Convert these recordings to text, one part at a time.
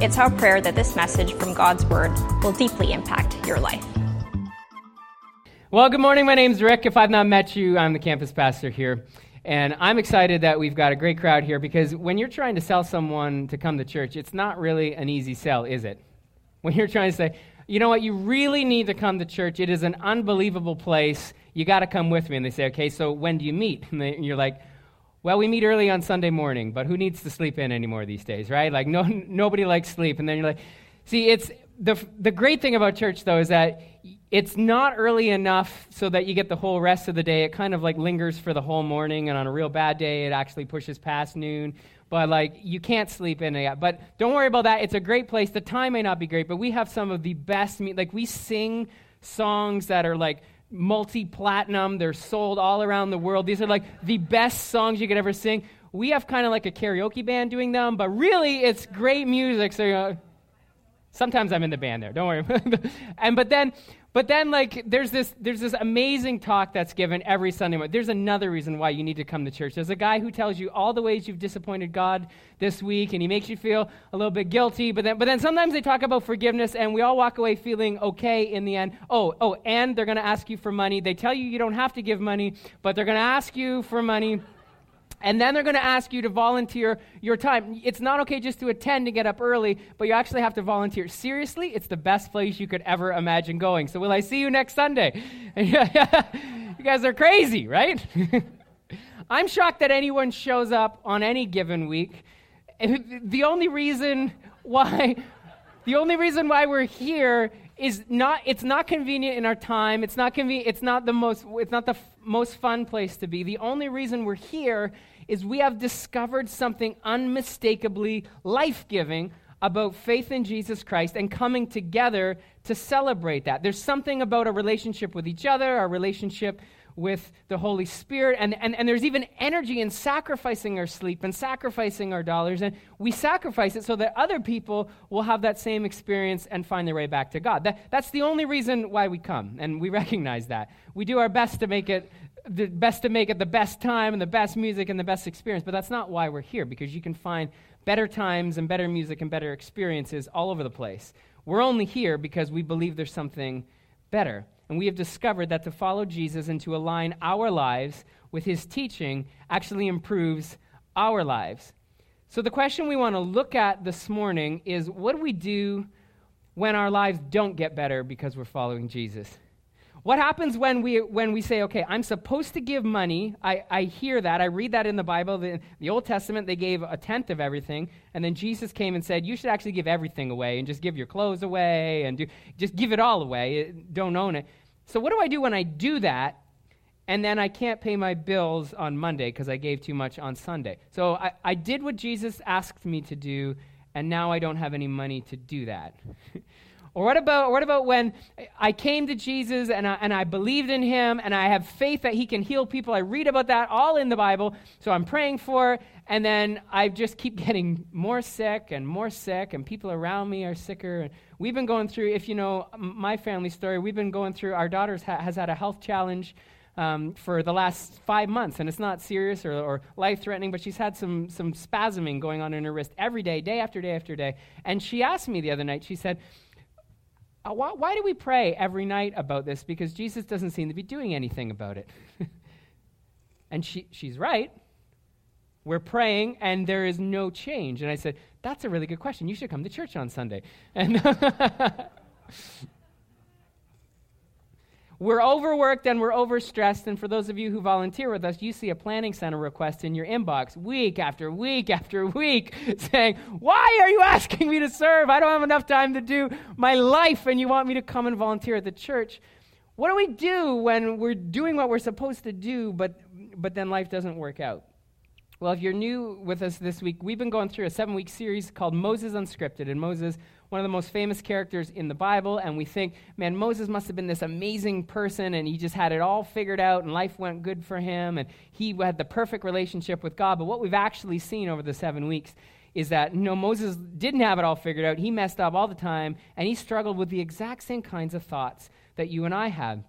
It's our prayer that this message from God's Word will deeply impact your life. Well, good morning. My name's Rick. If I've not met you, I'm the campus pastor here. And I'm excited that we've got a great crowd here because when you're trying to sell someone to come to church, it's not really an easy sell, is it? When you're trying to say, you know what, you really need to come to church. It is an unbelievable place. You got to come with me. And they say, okay, so when do you meet? And you're like, well, we meet early on Sunday morning, but who needs to sleep in anymore these days, right? Like, no, nobody likes sleep. And then you're like, see, it's the, the great thing about church, though, is that it's not early enough so that you get the whole rest of the day. It kind of like lingers for the whole morning, and on a real bad day, it actually pushes past noon. But like, you can't sleep in it. But don't worry about that. It's a great place. The time may not be great, but we have some of the best, like, we sing songs that are like, multi platinum. They're sold all around the world. These are like the best songs you could ever sing. We have kind of like a karaoke band doing them, but really it's great music. So, you know, sometimes I'm in the band there. Don't worry. and but then but then, like, there's this, there's this amazing talk that's given every Sunday morning. There's another reason why you need to come to church. There's a guy who tells you all the ways you've disappointed God this week, and he makes you feel a little bit guilty. But then, but then sometimes they talk about forgiveness, and we all walk away feeling okay in the end. Oh, oh, and they're going to ask you for money. They tell you you don't have to give money, but they're going to ask you for money. And then they're going to ask you to volunteer your time. It's not okay just to attend and get up early, but you actually have to volunteer. Seriously, it's the best place you could ever imagine going. So, will I see you next Sunday? you guys are crazy, right? I'm shocked that anyone shows up on any given week. The only reason why the only reason why we're here is not it's not convenient in our time. It's not convenient it's not the most it's not the f- most fun place to be. The only reason we're here is we have discovered something unmistakably life giving about faith in Jesus Christ and coming together to celebrate that. There's something about a relationship with each other, our relationship with the Holy Spirit, and, and, and there's even energy in sacrificing our sleep and sacrificing our dollars. And we sacrifice it so that other people will have that same experience and find their way back to God. That, that's the only reason why we come, and we recognize that. We do our best to make it the best to make it the best time and the best music and the best experience, but that's not why we're here, because you can find better times and better music and better experiences all over the place. We're only here because we believe there's something better. And we have discovered that to follow Jesus and to align our lives with his teaching actually improves our lives. So, the question we want to look at this morning is what do we do when our lives don't get better because we're following Jesus? What happens when we, when we say, okay, I'm supposed to give money? I, I hear that. I read that in the Bible. The, the Old Testament, they gave a tenth of everything. And then Jesus came and said, you should actually give everything away and just give your clothes away and do, just give it all away. Don't own it. So, what do I do when I do that and then I can't pay my bills on Monday because I gave too much on Sunday? So, I, I did what Jesus asked me to do, and now I don't have any money to do that. Or what about, what about when I came to Jesus and I, and I believed in him and I have faith that he can heal people? I read about that all in the Bible, so I'm praying for, and then I just keep getting more sick and more sick, and people around me are sicker. We've been going through, if you know my family story, we've been going through, our daughter ha- has had a health challenge. Um, for the last five months, and it's not serious or, or life threatening, but she's had some, some spasming going on in her wrist every day, day after day after day. And she asked me the other night, she said, uh, why, why do we pray every night about this? Because Jesus doesn't seem to be doing anything about it. and she, she's right. We're praying and there is no change. And I said, That's a really good question. You should come to church on Sunday. And We're overworked and we're overstressed. And for those of you who volunteer with us, you see a planning center request in your inbox week after week after week saying, Why are you asking me to serve? I don't have enough time to do my life, and you want me to come and volunteer at the church. What do we do when we're doing what we're supposed to do, but, but then life doesn't work out? Well, if you're new with us this week, we've been going through a seven week series called Moses Unscripted. And Moses one of the most famous characters in the Bible, and we think, man, Moses must have been this amazing person, and he just had it all figured out, and life went good for him, and he had the perfect relationship with God. But what we've actually seen over the seven weeks is that no, Moses didn't have it all figured out. He messed up all the time, and he struggled with the exact same kinds of thoughts that you and I had.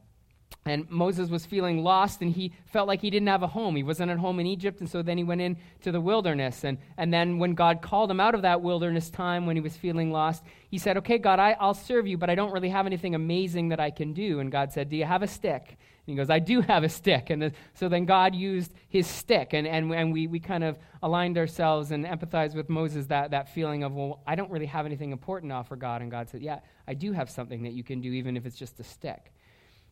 And Moses was feeling lost and he felt like he didn't have a home. He wasn't at home in Egypt, and so then he went into the wilderness. And, and then when God called him out of that wilderness time when he was feeling lost, he said, Okay, God, I, I'll serve you, but I don't really have anything amazing that I can do. And God said, Do you have a stick? And he goes, I do have a stick. And the, so then God used his stick, and, and, and we, we kind of aligned ourselves and empathized with Moses that, that feeling of, Well, I don't really have anything important to offer God. And God said, Yeah, I do have something that you can do, even if it's just a stick.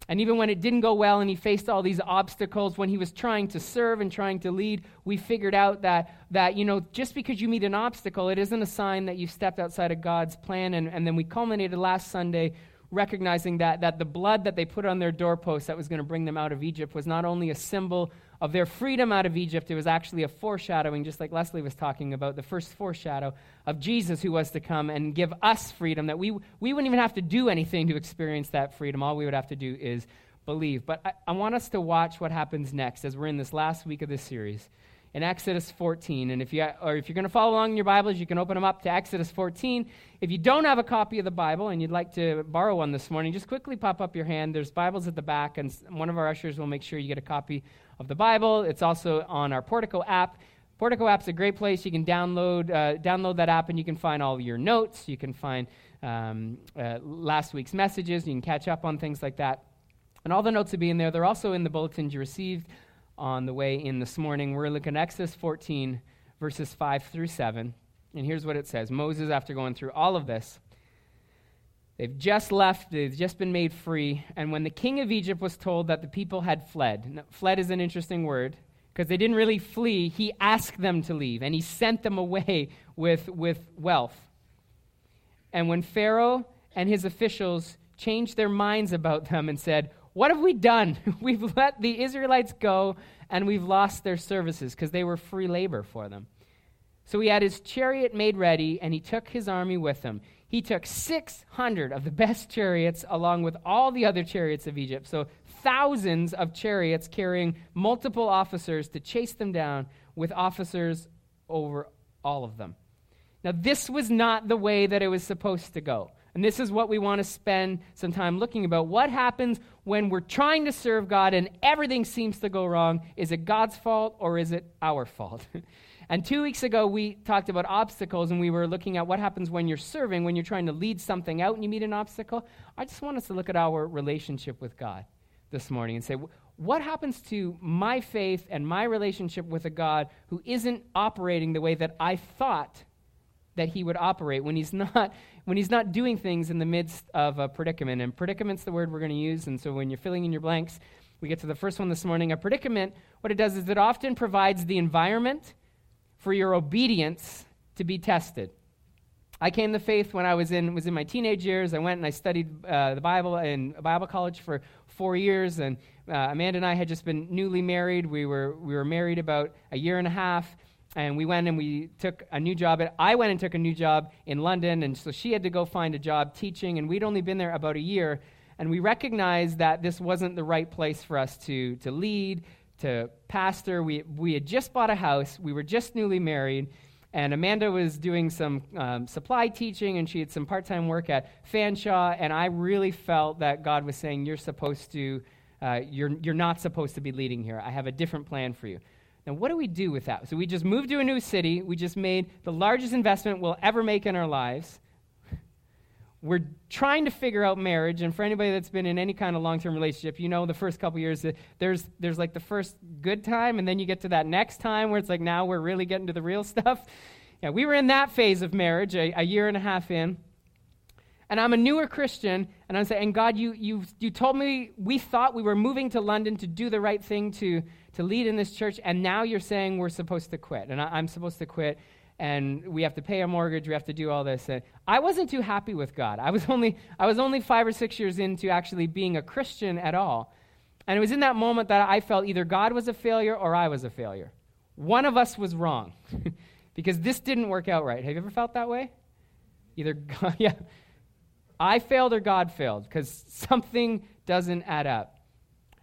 And even when it didn't go well and he faced all these obstacles, when he was trying to serve and trying to lead, we figured out that, that you know, just because you meet an obstacle, it isn't a sign that you've stepped outside of God's plan. And, and then we culminated last Sunday recognizing that, that the blood that they put on their doorposts that was going to bring them out of Egypt was not only a symbol of their freedom out of Egypt, it was actually a foreshadowing, just like Leslie was talking about, the first foreshadow of Jesus who was to come and give us freedom, that we, we wouldn't even have to do anything to experience that freedom. All we would have to do is believe. But I, I want us to watch what happens next as we're in this last week of this series in Exodus 14. And if you or if you're going to follow along in your Bibles, you can open them up to Exodus 14. If you don't have a copy of the Bible and you'd like to borrow one this morning, just quickly pop up your hand. There's Bibles at the back, and one of our ushers will make sure you get a copy of the Bible. It's also on our Portico app. Portico app's a great place. You can download uh, download that app, and you can find all your notes. You can find um, uh, last week's messages. You can catch up on things like that. And all the notes will be in there. They're also in the bulletins you received on the way in this morning. We're looking at Exodus 14, verses 5 through 7. And here's what it says Moses, after going through all of this, they've just left, they've just been made free. And when the king of Egypt was told that the people had fled, now, fled is an interesting word because they didn't really flee, he asked them to leave and he sent them away with, with wealth. And when Pharaoh and his officials changed their minds about them and said, what have we done? we've let the Israelites go and we've lost their services because they were free labor for them. So he had his chariot made ready and he took his army with him. He took 600 of the best chariots along with all the other chariots of Egypt. So thousands of chariots carrying multiple officers to chase them down with officers over all of them. Now, this was not the way that it was supposed to go. And this is what we want to spend some time looking about. What happens when we're trying to serve God and everything seems to go wrong? Is it God's fault or is it our fault? and two weeks ago, we talked about obstacles and we were looking at what happens when you're serving, when you're trying to lead something out and you meet an obstacle. I just want us to look at our relationship with God this morning and say, what happens to my faith and my relationship with a God who isn't operating the way that I thought that he would operate when he's not when he's not doing things in the midst of a predicament. And predicament's the word we're going to use. And so when you're filling in your blanks, we get to the first one this morning. A predicament, what it does is it often provides the environment for your obedience to be tested. I came to faith when I was in was in my teenage years. I went and I studied uh, the Bible in Bible college for four years, and uh, Amanda and I had just been newly married. We were we were married about a year and a half, and we went and we took a new job. I went and took a new job in London, and so she had to go find a job teaching, and we'd only been there about a year. And we recognized that this wasn't the right place for us to, to lead, to pastor. We, we had just bought a house, we were just newly married, and Amanda was doing some um, supply teaching, and she had some part time work at Fanshawe. And I really felt that God was saying, You're supposed to, uh, you're, you're not supposed to be leading here. I have a different plan for you. Now, what do we do with that? So we just moved to a new city. We just made the largest investment we'll ever make in our lives. We're trying to figure out marriage, and for anybody that's been in any kind of long-term relationship, you know the first couple years uh, there's there's like the first good time, and then you get to that next time where it's like now we're really getting to the real stuff. Yeah, we were in that phase of marriage a, a year and a half in, and I'm a newer Christian, and I'm saying, and God, you you you told me we thought we were moving to London to do the right thing to to lead in this church, and now you're saying we're supposed to quit, and I, am supposed to quit, and we have to pay a mortgage, we have to do all this. And I wasn't too happy with God. I was only I was only five or six years into actually being a Christian at all, and it was in that moment that I felt either God was a failure or I was a failure. One of us was wrong, because this didn't work out right. Have you ever felt that way? Either God, yeah, I failed or God failed because something doesn't add up.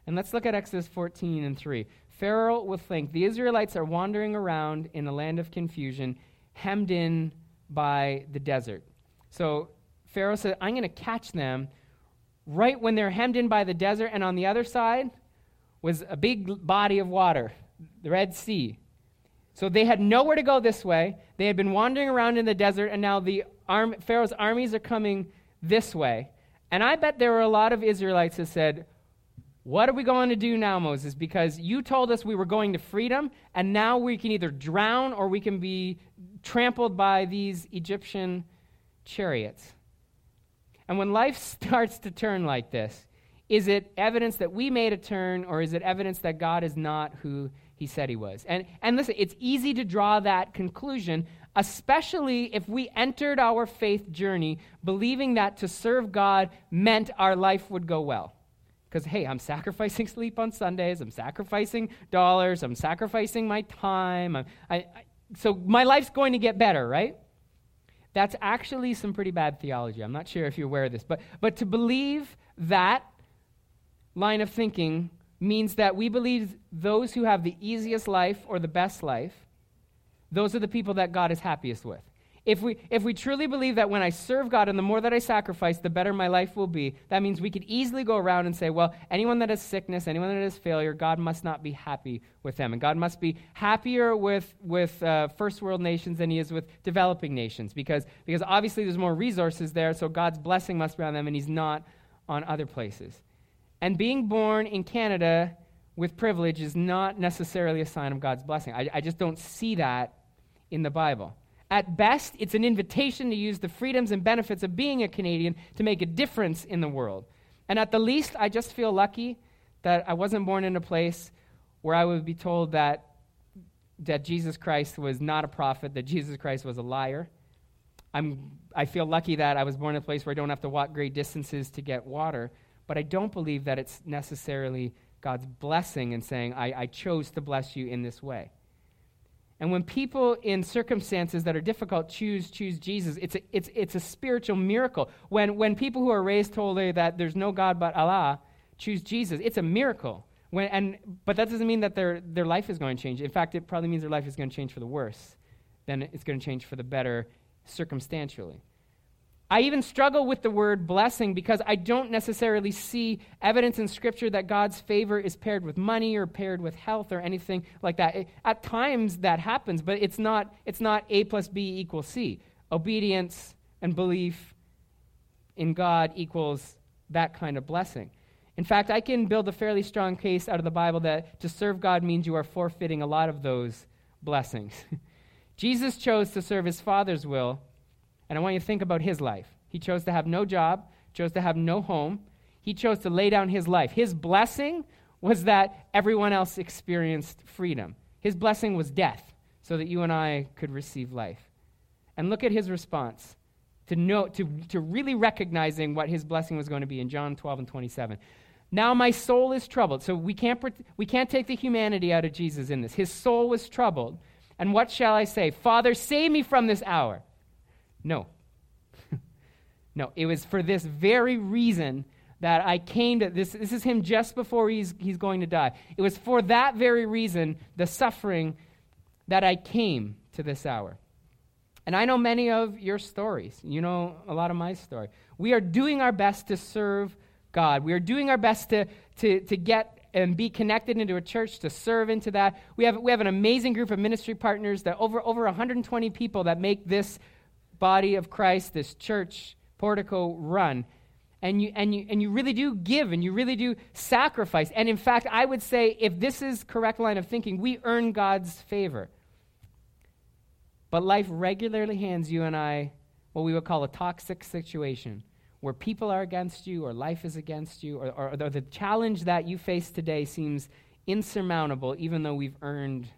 And let's look at Exodus 14 and 3. Pharaoh will think the Israelites are wandering around in a land of confusion, hemmed in by the desert. So Pharaoh said, I'm going to catch them right when they're hemmed in by the desert, and on the other side was a big body of water, the Red Sea. So they had nowhere to go this way. They had been wandering around in the desert, and now the arm, Pharaoh's armies are coming this way. And I bet there were a lot of Israelites that said, What are we going to do now, Moses? Because you told us we were going to freedom, and now we can either drown or we can be trampled by these Egyptian chariots. And when life starts to turn like this, is it evidence that we made a turn, or is it evidence that God is not who he said he was? And, and listen, it's easy to draw that conclusion, especially if we entered our faith journey believing that to serve God meant our life would go well. Because, hey, I'm sacrificing sleep on Sundays, I'm sacrificing dollars, I'm sacrificing my time. I, I, so my life's going to get better, right? That's actually some pretty bad theology. I'm not sure if you're aware of this. But, but to believe that line of thinking means that we believe those who have the easiest life or the best life, those are the people that God is happiest with. If we, if we truly believe that when I serve God and the more that I sacrifice, the better my life will be, that means we could easily go around and say, well, anyone that has sickness, anyone that has failure, God must not be happy with them. And God must be happier with, with uh, first world nations than he is with developing nations because, because obviously there's more resources there, so God's blessing must be on them and he's not on other places. And being born in Canada with privilege is not necessarily a sign of God's blessing. I, I just don't see that in the Bible. At best, it's an invitation to use the freedoms and benefits of being a Canadian to make a difference in the world. And at the least, I just feel lucky that I wasn't born in a place where I would be told that, that Jesus Christ was not a prophet, that Jesus Christ was a liar. I'm, I feel lucky that I was born in a place where I don't have to walk great distances to get water, but I don't believe that it's necessarily God's blessing and saying, I, I chose to bless you in this way. And when people in circumstances that are difficult choose choose Jesus, it's a, it's, it's a spiritual miracle. When, when people who are raised told that there's no God but Allah choose Jesus, it's a miracle. When, and, but that doesn't mean that their, their life is going to change. In fact, it probably means their life is going to change for the worse. Then it's going to change for the better circumstantially. I even struggle with the word blessing because I don't necessarily see evidence in Scripture that God's favor is paired with money or paired with health or anything like that. It, at times that happens, but it's not, it's not A plus B equals C. Obedience and belief in God equals that kind of blessing. In fact, I can build a fairly strong case out of the Bible that to serve God means you are forfeiting a lot of those blessings. Jesus chose to serve his Father's will and I want you to think about his life. He chose to have no job, chose to have no home. He chose to lay down his life. His blessing was that everyone else experienced freedom. His blessing was death, so that you and I could receive life. And look at his response to, know, to, to really recognizing what his blessing was going to be in John 12 and 27. Now my soul is troubled. So we can't, we can't take the humanity out of Jesus in this. His soul was troubled. And what shall I say? Father, save me from this hour. No. no, it was for this very reason that I came to this. This is him just before he's, he's going to die. It was for that very reason, the suffering, that I came to this hour. And I know many of your stories. You know a lot of my story. We are doing our best to serve God. We are doing our best to, to, to get and be connected into a church to serve into that. We have, we have an amazing group of ministry partners that over, over 120 people that make this body of Christ, this church portico run. And you, and, you, and you really do give and you really do sacrifice. And in fact, I would say if this is correct line of thinking, we earn God's favor. But life regularly hands you and I what we would call a toxic situation where people are against you or life is against you or, or, or the challenge that you face today seems insurmountable even though we've earned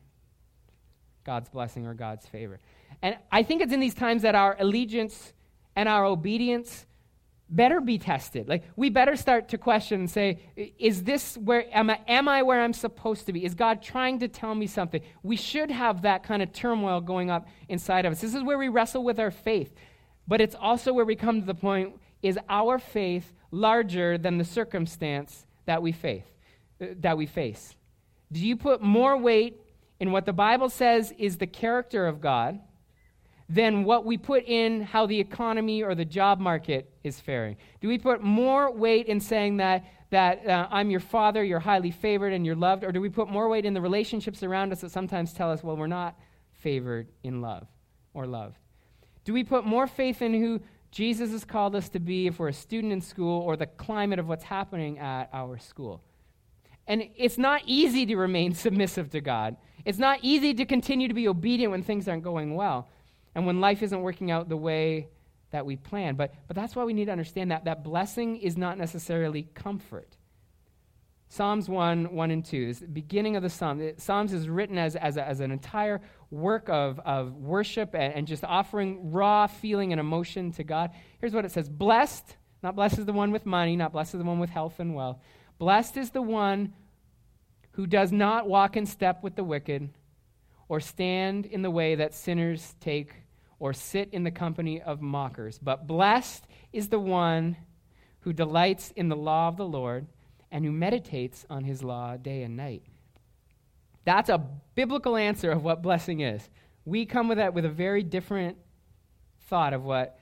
God's blessing or God's favor. And I think it's in these times that our allegiance and our obedience better be tested. Like we better start to question and say, is this where am I am I where I'm supposed to be? Is God trying to tell me something? We should have that kind of turmoil going up inside of us. This is where we wrestle with our faith. but it's also where we come to the point is our faith larger than the circumstance that we face? Uh, that we face? Do you put more weight in what the Bible says is the character of God than what we put in how the economy or the job market is faring? Do we put more weight in saying that, that uh, I'm your father, you're highly favored, and you're loved? Or do we put more weight in the relationships around us that sometimes tell us, well, we're not favored in love or loved? Do we put more faith in who Jesus has called us to be if we're a student in school or the climate of what's happening at our school? And it's not easy to remain submissive to God. It's not easy to continue to be obedient when things aren't going well and when life isn't working out the way that we plan. But, but that's why we need to understand that that blessing is not necessarily comfort. Psalms 1, 1 and 2, this the beginning of the Psalm. Psalms is written as, as, a, as an entire work of, of worship and, and just offering raw feeling and emotion to God. Here's what it says Blessed, not blessed is the one with money, not blessed is the one with health and wealth. Blessed is the one who does not walk in step with the wicked, or stand in the way that sinners take, or sit in the company of mockers. But blessed is the one who delights in the law of the Lord and who meditates on his law day and night. That's a biblical answer of what blessing is. We come with that with a very different thought of what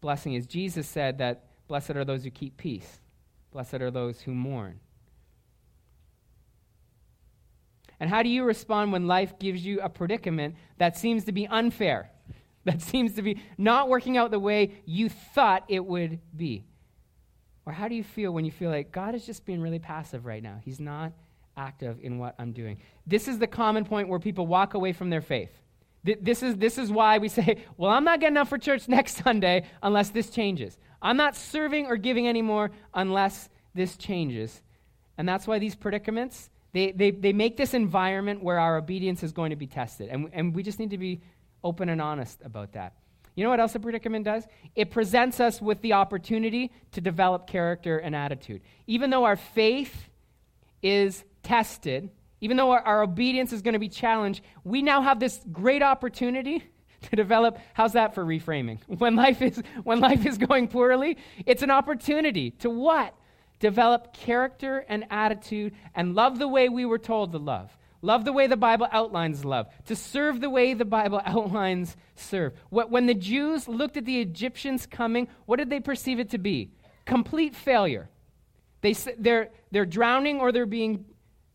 blessing is. Jesus said that blessed are those who keep peace. Blessed are those who mourn. And how do you respond when life gives you a predicament that seems to be unfair, that seems to be not working out the way you thought it would be? Or how do you feel when you feel like God is just being really passive right now? He's not active in what I'm doing. This is the common point where people walk away from their faith. This is, this is why we say, well, I'm not getting up for church next Sunday unless this changes. I'm not serving or giving anymore unless this changes. And that's why these predicaments, they, they, they make this environment where our obedience is going to be tested. And, and we just need to be open and honest about that. You know what else a predicament does? It presents us with the opportunity to develop character and attitude. Even though our faith is tested, even though our, our obedience is going to be challenged, we now have this great opportunity to develop how's that for reframing when life is when life is going poorly it's an opportunity to what develop character and attitude and love the way we were told to love love the way the bible outlines love to serve the way the bible outlines serve when the jews looked at the egyptians coming what did they perceive it to be complete failure they, they're, they're drowning or they're being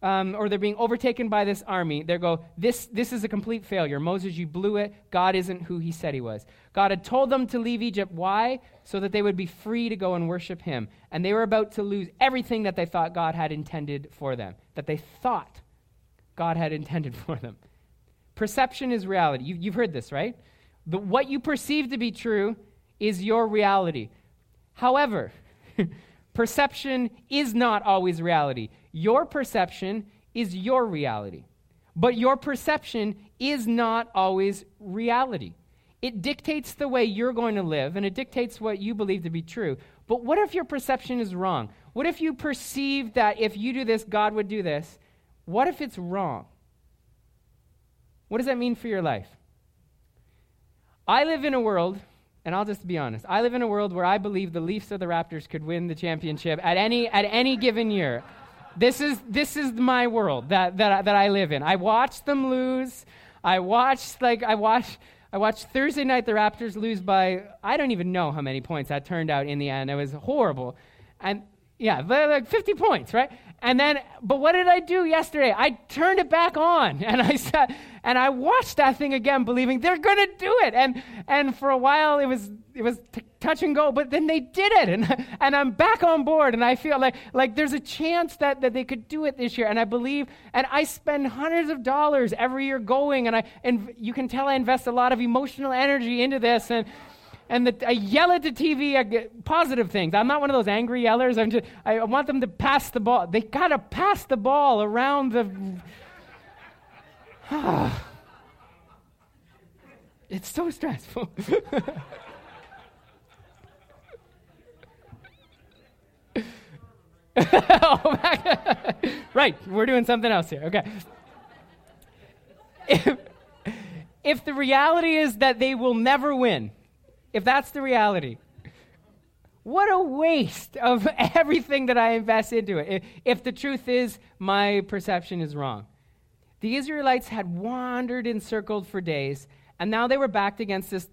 um, or they're being overtaken by this army, they go, this, this is a complete failure. Moses, you blew it. God isn't who he said he was. God had told them to leave Egypt. Why? So that they would be free to go and worship him. And they were about to lose everything that they thought God had intended for them, that they thought God had intended for them. Perception is reality. You, you've heard this, right? The, what you perceive to be true is your reality. However, perception is not always reality. Your perception is your reality. But your perception is not always reality. It dictates the way you're going to live, and it dictates what you believe to be true. But what if your perception is wrong? What if you perceive that if you do this, God would do this? What if it's wrong? What does that mean for your life? I live in a world, and I'll just be honest, I live in a world where I believe the Leafs or the Raptors could win the championship at any, at any given year. This is, this is my world that, that, that I live in. I watch them lose. I watch, like, I watch, I watched Thursday night the Raptors lose by, I don't even know how many points that turned out in the end. It was horrible. And yeah, like 50 points, right? And then, but what did I do yesterday? I turned it back on and I sat and I watched that thing again, believing they're going to do it. And and for a while it was it was t- touch and go, but then they did it, and and I'm back on board. And I feel like like there's a chance that that they could do it this year. And I believe, and I spend hundreds of dollars every year going, and I and you can tell I invest a lot of emotional energy into this, and and the, I yell at the TV I get positive things. I'm not one of those angry yellers. I'm just, I want them to pass the ball. They got to pass the ball around the. it's so stressful. oh, right, we're doing something else here. Okay. If, if the reality is that they will never win, if that's the reality, what a waste of everything that I invest into it. If, if the truth is my perception is wrong. The Israelites had wandered and circled for days, and now they were backed against this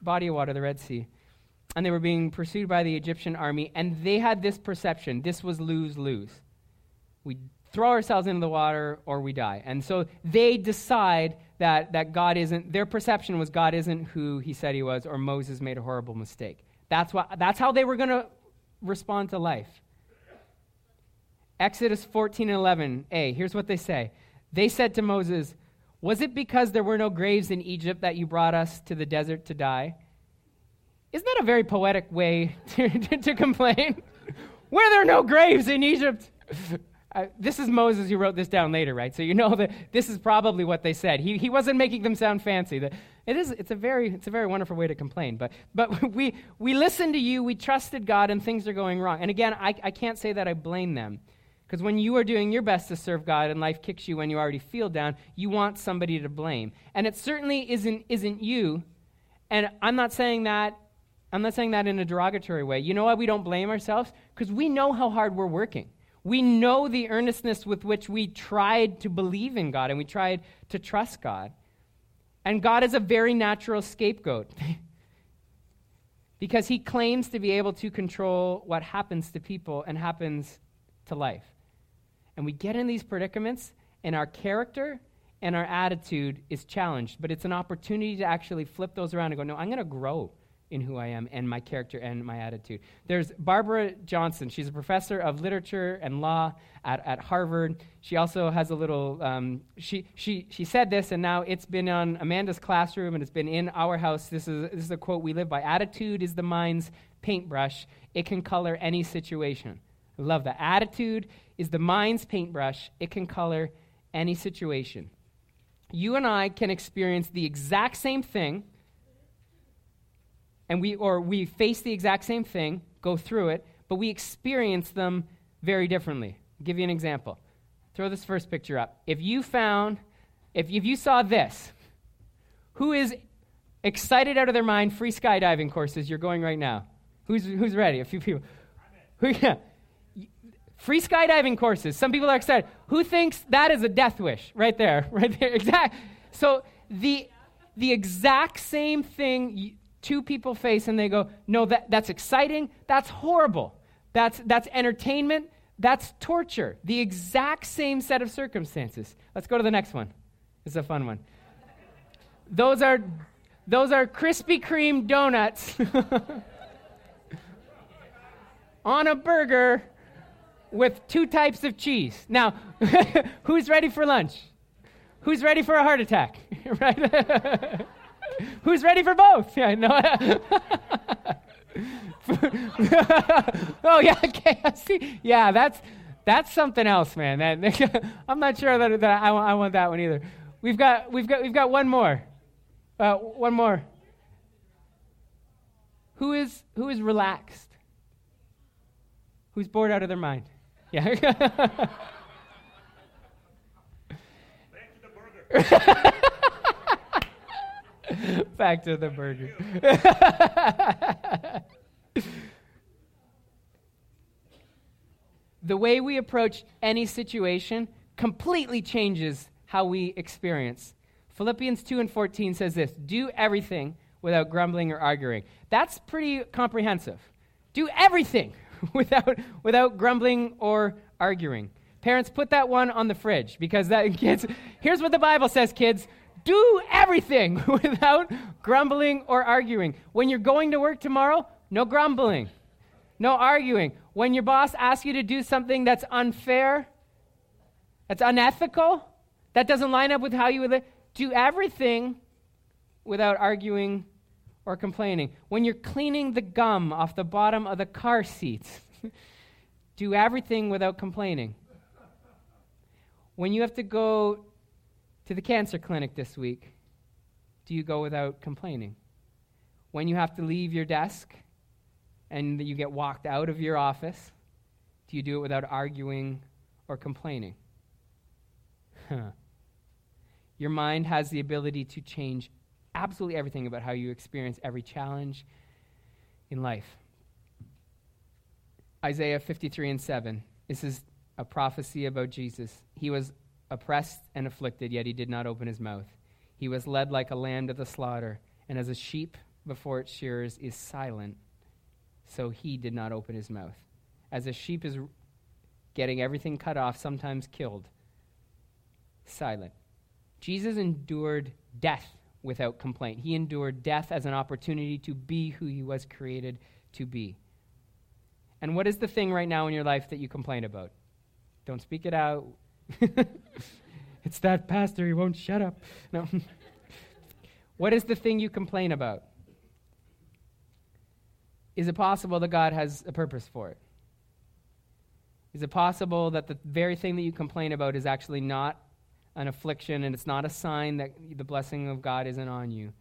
body of water, the Red Sea. And they were being pursued by the Egyptian army, and they had this perception this was lose lose. We throw ourselves into the water or we die. And so they decide that, that God isn't, their perception was God isn't who he said he was, or Moses made a horrible mistake. That's, what, that's how they were going to respond to life. Exodus 14 and 11a, here's what they say. They said to Moses, Was it because there were no graves in Egypt that you brought us to the desert to die? Isn't that a very poetic way to, to, to complain? were there no graves in Egypt? Uh, this is Moses who wrote this down later, right? So you know that this is probably what they said. He, he wasn't making them sound fancy. The, it is, it's, a very, it's a very wonderful way to complain. But, but we, we listened to you, we trusted God, and things are going wrong. And again, I, I can't say that I blame them. Because when you are doing your best to serve God and life kicks you when you already feel down, you want somebody to blame. And it certainly isn't, isn't you. And I'm not saying that I'm not saying that in a derogatory way. You know why we don't blame ourselves? Because we know how hard we're working. We know the earnestness with which we tried to believe in God and we tried to trust God. And God is a very natural scapegoat because he claims to be able to control what happens to people and happens to life. And we get in these predicaments, and our character and our attitude is challenged. But it's an opportunity to actually flip those around and go, no, I'm going to grow in who I am and my character and my attitude. There's Barbara Johnson. She's a professor of literature and law at, at Harvard. She also has a little, um, she, she, she said this, and now it's been on Amanda's classroom and it's been in our house. This is, this is a quote we live by Attitude is the mind's paintbrush, it can color any situation. I love that. Attitude is the mind's paintbrush, it can color any situation. You and I can experience the exact same thing and we or we face the exact same thing, go through it, but we experience them very differently. I'll give you an example. Throw this first picture up. If you found, if, if you saw this, who is excited out of their mind free skydiving courses you're going right now? Who's, who's ready? A few people. Who, yeah. Free skydiving courses. Some people are excited. Who thinks that is a death wish? Right there. Right there. Exact. So the, the exact same thing two people face and they go, no, that, that's exciting, that's horrible, that's, that's entertainment, that's torture. The exact same set of circumstances. Let's go to the next one. It's a fun one. Those are, those are Krispy Kreme donuts on a burger with two types of cheese. Now, who's ready for lunch? Who's ready for a heart attack? right? Who's ready for both? Yeah, no. oh yeah, KFC. Yeah, that's that's something else, man. That, I'm not sure that, that I, I, want that one either. We've got we've got we've got one more. Uh, one more. Who is who is relaxed? Who's bored out of their mind? Yeah. Back to the burger. the burger. The way we approach any situation completely changes how we experience. Philippians 2 and 14 says this Do everything without grumbling or arguing. That's pretty comprehensive. Do everything without, without grumbling or arguing. Parents, put that one on the fridge because that kids, here's what the Bible says, kids do everything without grumbling or arguing. When you're going to work tomorrow, no grumbling, no arguing. When your boss asks you to do something that's unfair, that's unethical, that doesn't line up with how you would do everything without arguing or complaining. When you're cleaning the gum off the bottom of the car seats, do everything without complaining. When you have to go to the cancer clinic this week, do you go without complaining? When you have to leave your desk and you get walked out of your office, do you do it without arguing or complaining? Huh. Your mind has the ability to change absolutely everything about how you experience every challenge in life. Isaiah 53 and 7. This is a prophecy about Jesus. He was oppressed and afflicted, yet he did not open his mouth. He was led like a lamb to the slaughter, and as a sheep before its shearers is silent, so he did not open his mouth. As a sheep is getting everything cut off, sometimes killed, silent. Jesus endured death without complaint. He endured death as an opportunity to be who he was created to be. And what is the thing right now in your life that you complain about? Don't speak it out. it's that pastor, he won't shut up. No. what is the thing you complain about? Is it possible that God has a purpose for it? Is it possible that the very thing that you complain about is actually not an affliction and it's not a sign that the blessing of God isn't on you?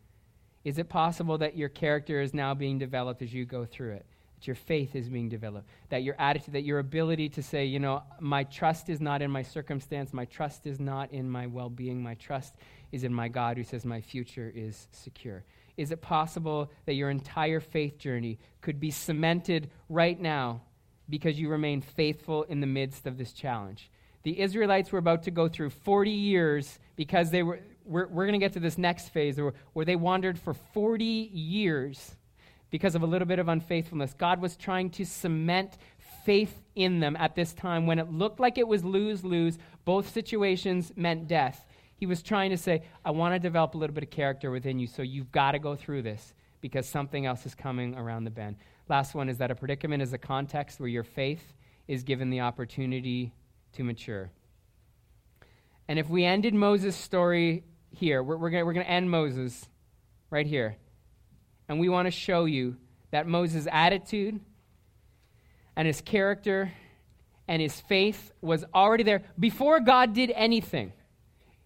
Is it possible that your character is now being developed as you go through it? That your faith is being developed? That your attitude, that your ability to say, you know, my trust is not in my circumstance, my trust is not in my well being, my trust is in my God who says my future is secure? Is it possible that your entire faith journey could be cemented right now because you remain faithful in the midst of this challenge? the Israelites were about to go through 40 years because they were, we're, we're going to get to this next phase where, where they wandered for 40 years because of a little bit of unfaithfulness. God was trying to cement faith in them at this time when it looked like it was lose lose. Both situations meant death. He was trying to say, I want to develop a little bit of character within you, so you've got to go through this because something else is coming around the bend. Last one is that a predicament is a context where your faith is given the opportunity to mature. And if we ended Moses' story here, we're, we're going we're to end Moses right here. And we want to show you that Moses' attitude and his character and his faith was already there before God did anything.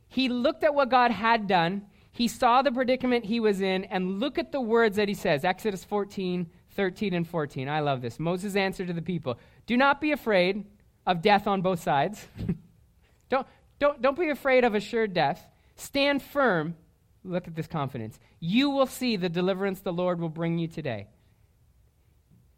He looked at what God had done, he saw the predicament he was in, and look at the words that he says Exodus 14, 13, and 14. I love this. Moses answered to the people Do not be afraid of death on both sides. don't, don't, don't be afraid of assured death. Stand firm. Look at this confidence. You will see the deliverance the Lord will bring you today.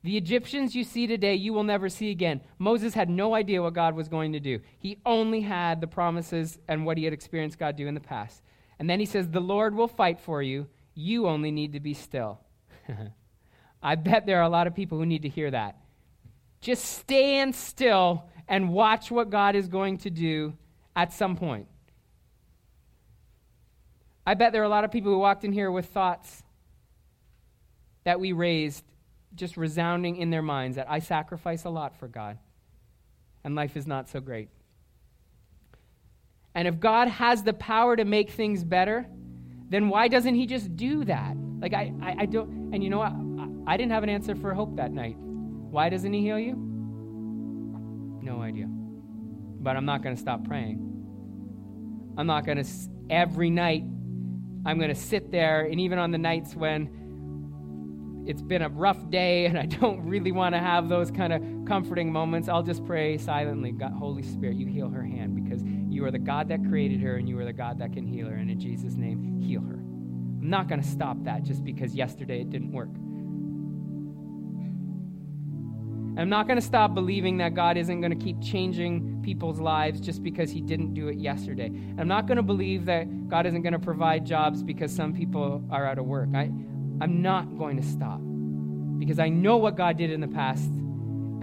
The Egyptians you see today, you will never see again. Moses had no idea what God was going to do. He only had the promises and what he had experienced God do in the past. And then he says, The Lord will fight for you. You only need to be still. I bet there are a lot of people who need to hear that. Just stand still and watch what God is going to do at some point. I bet there are a lot of people who walked in here with thoughts that we raised just resounding in their minds that I sacrifice a lot for God and life is not so great. And if God has the power to make things better, then why doesn't He just do that? Like, I, I, I don't, and you know what? I, I didn't have an answer for hope that night. Why doesn't He heal you? No idea. But I'm not going to stop praying. I'm not going to, every night, I'm going to sit there, and even on the nights when it's been a rough day and I don't really want to have those kind of comforting moments, I'll just pray silently God, Holy Spirit, you heal her hand because you are the God that created her and you are the God that can heal her. And in Jesus' name, heal her. I'm not going to stop that just because yesterday it didn't work. I'm not going to stop believing that God isn't going to keep changing people's lives just because He didn't do it yesterday. I'm not going to believe that God isn't going to provide jobs because some people are out of work. I, I'm not going to stop because I know what God did in the past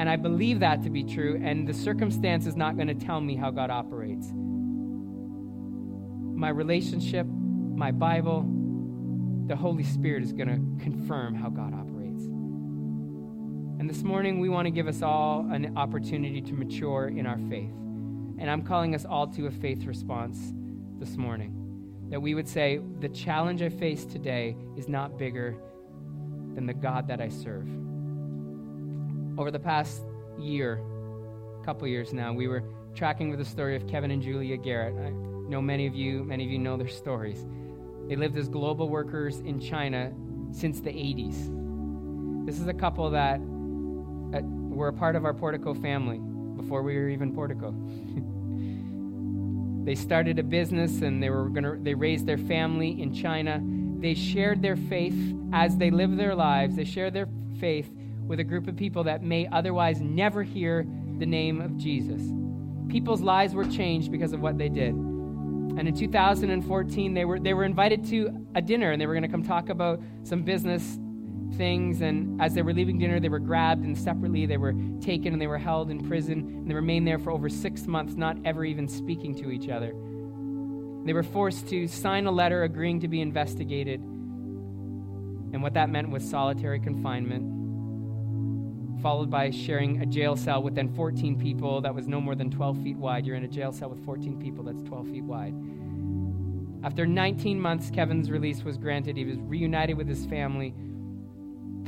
and I believe that to be true, and the circumstance is not going to tell me how God operates. My relationship, my Bible, the Holy Spirit is going to confirm how God operates. And this morning, we want to give us all an opportunity to mature in our faith. And I'm calling us all to a faith response this morning. That we would say, the challenge I face today is not bigger than the God that I serve. Over the past year, couple years now, we were tracking with the story of Kevin and Julia Garratt. I know many of you, many of you know their stories. They lived as global workers in China since the 80s. This is a couple that were a part of our Portico family before we were even Portico. they started a business and they were going to they raised their family in China they shared their faith as they lived their lives. They shared their faith with a group of people that may otherwise never hear the name of Jesus. People's lives were changed because of what they did. And in 2014, they were, they were invited to a dinner and they were going to come talk about some business things. And as they were leaving dinner, they were grabbed and separately they were taken and they were held in prison. And they remained there for over six months, not ever even speaking to each other. They were forced to sign a letter agreeing to be investigated. And what that meant was solitary confinement, followed by sharing a jail cell with then 14 people that was no more than 12 feet wide. You're in a jail cell with 14 people that's 12 feet wide. After 19 months, Kevin's release was granted. He was reunited with his family.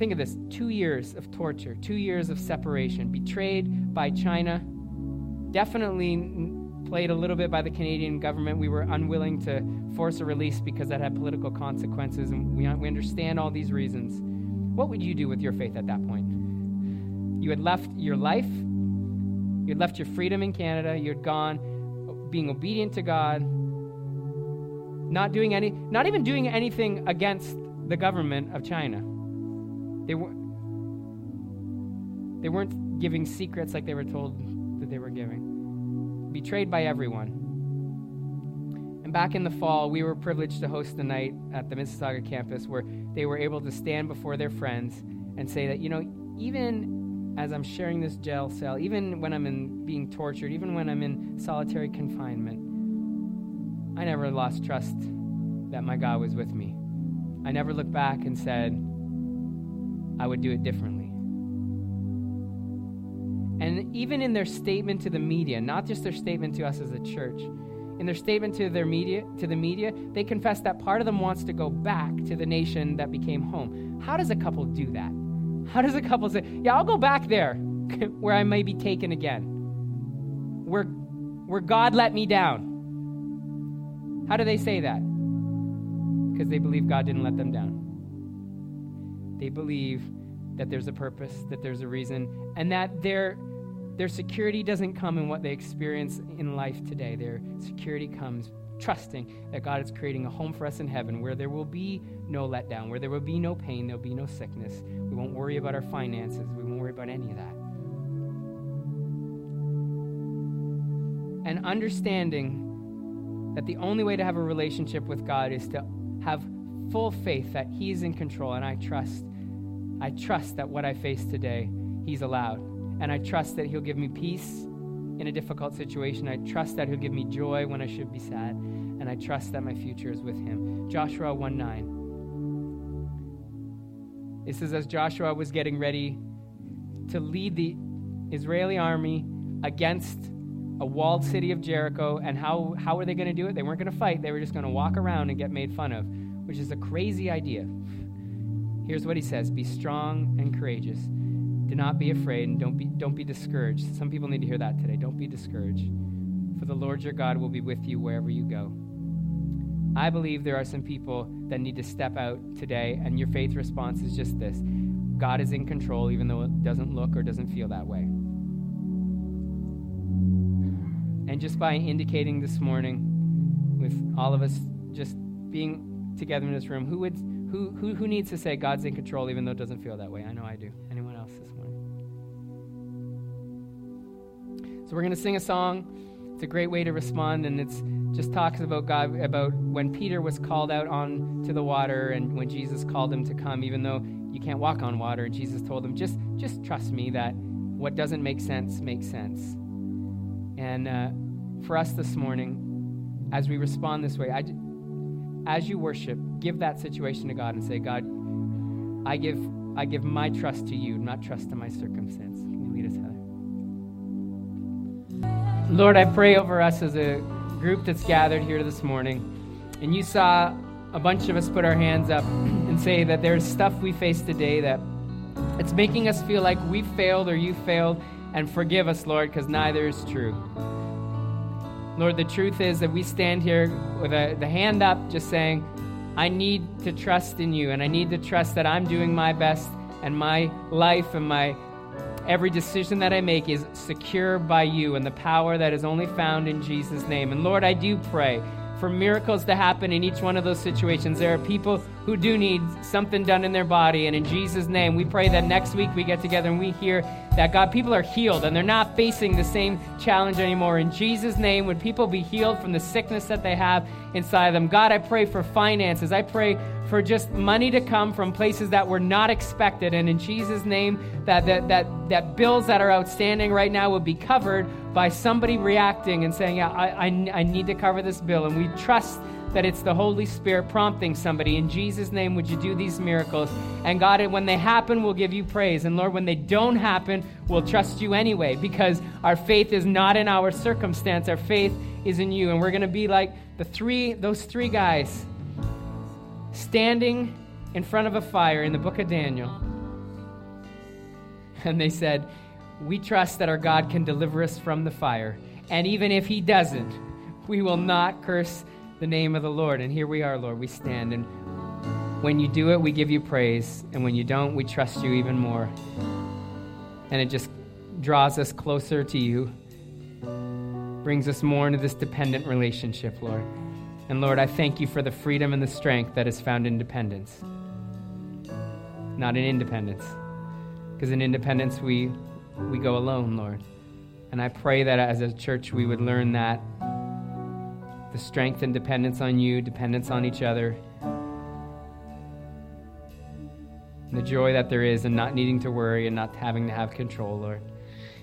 Think of this two years of torture, two years of separation, betrayed by China, definitely played a little bit by the Canadian government. We were unwilling to force a release because that had political consequences, and we, we understand all these reasons. What would you do with your faith at that point? You had left your life, you had left your freedom in Canada, you had gone being obedient to God, not doing any, not even doing anything against the government of China. They weren't, they weren't giving secrets like they were told that they were giving betrayed by everyone. And back in the fall, we were privileged to host a night at the Mississauga campus where they were able to stand before their friends and say that, you know, even as I'm sharing this jail cell, even when I'm in being tortured, even when I'm in solitary confinement, I never lost trust that my God was with me. I never looked back and said, I would do it differently. And even in their statement to the media, not just their statement to us as a church, in their statement to their media, to the media, they confess that part of them wants to go back to the nation that became home. How does a couple do that? How does a couple say, "Yeah, I'll go back there where I may be taken again. Where where God let me down." How do they say that? Because they believe God didn't let them down. They believe that there's a purpose, that there's a reason, and that they're their security doesn't come in what they experience in life today. Their security comes trusting that God is creating a home for us in heaven where there will be no letdown, where there will be no pain, there'll be no sickness. We won't worry about our finances, we won't worry about any of that. And understanding that the only way to have a relationship with God is to have full faith that He's in control, and I trust. I trust that what I face today, He's allowed. And I trust that He'll give me peace in a difficult situation. I trust that He'll give me joy when I should be sad. And I trust that my future is with Him. Joshua 1 9. It says, as Joshua was getting ready to lead the Israeli army against a walled city of Jericho, and how, how were they going to do it? They weren't going to fight, they were just going to walk around and get made fun of, which is a crazy idea. Here's what he says Be strong and courageous. Do not be afraid and don't be, don't be discouraged. Some people need to hear that today. Don't be discouraged, for the Lord your God will be with you wherever you go. I believe there are some people that need to step out today, and your faith response is just this God is in control, even though it doesn't look or doesn't feel that way. And just by indicating this morning, with all of us just being together in this room, who would who, who, needs to say God's in control even though it doesn't feel that way? I know I do. Anyone else this morning? So we're going to sing a song. It's a great way to respond, and it's just talks about God about when Peter was called out on to the water and when Jesus called him to come, even though you can't walk on water. Jesus told him, just just trust me that what doesn't make sense makes sense. And uh, for us this morning, as we respond this way, I, as you worship, give that situation to God and say, God, I give, I give my trust to you, not trust to my circumstance. Can you lead us, Heather? Lord, I pray over us as a group that's gathered here this morning. And you saw a bunch of us put our hands up and say that there's stuff we face today that it's making us feel like we failed or you failed. And forgive us, Lord, because neither is true. Lord, the truth is that we stand here with a, the hand up, just saying, I need to trust in you, and I need to trust that I'm doing my best, and my life and my every decision that I make is secure by you and the power that is only found in Jesus' name. And Lord, I do pray for miracles to happen in each one of those situations. There are people who do need something done in their body. And in Jesus' name, we pray that next week we get together and we hear that God, people are healed and they're not facing the same challenge anymore. In Jesus' name, would people be healed from the sickness that they have inside of them? God, I pray for finances. I pray for just money to come from places that were not expected. And in Jesus' name, that, that, that, that bills that are outstanding right now would be covered by somebody reacting and saying, yeah, I, I, I need to cover this bill. And we trust that it's the Holy Spirit prompting somebody. In Jesus' name, would you do these miracles? And God, when they happen, we'll give you praise. And Lord, when they don't happen, we'll trust you anyway because our faith is not in our circumstance. Our faith is in you. And we're going to be like the three, those three guys standing in front of a fire in the book of Daniel. And they said, We trust that our God can deliver us from the fire. And even if he doesn't, we will not curse the name of the Lord. And here we are, Lord. We stand. And when you do it, we give you praise. And when you don't, we trust you even more. And it just draws us closer to you, brings us more into this dependent relationship, Lord. And Lord, I thank you for the freedom and the strength that is found in dependence, not in independence. Because in independence, we, we go alone, Lord. And I pray that as a church, we would learn that the strength and dependence on you, dependence on each other, the joy that there is in not needing to worry and not having to have control, Lord.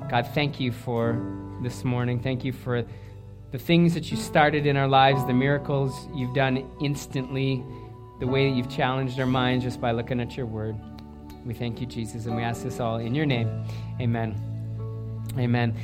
God, thank you for this morning. Thank you for the things that you started in our lives, the miracles you've done instantly, the way that you've challenged our minds just by looking at your word. We thank you, Jesus, and we ask this all in your name. Amen. Amen.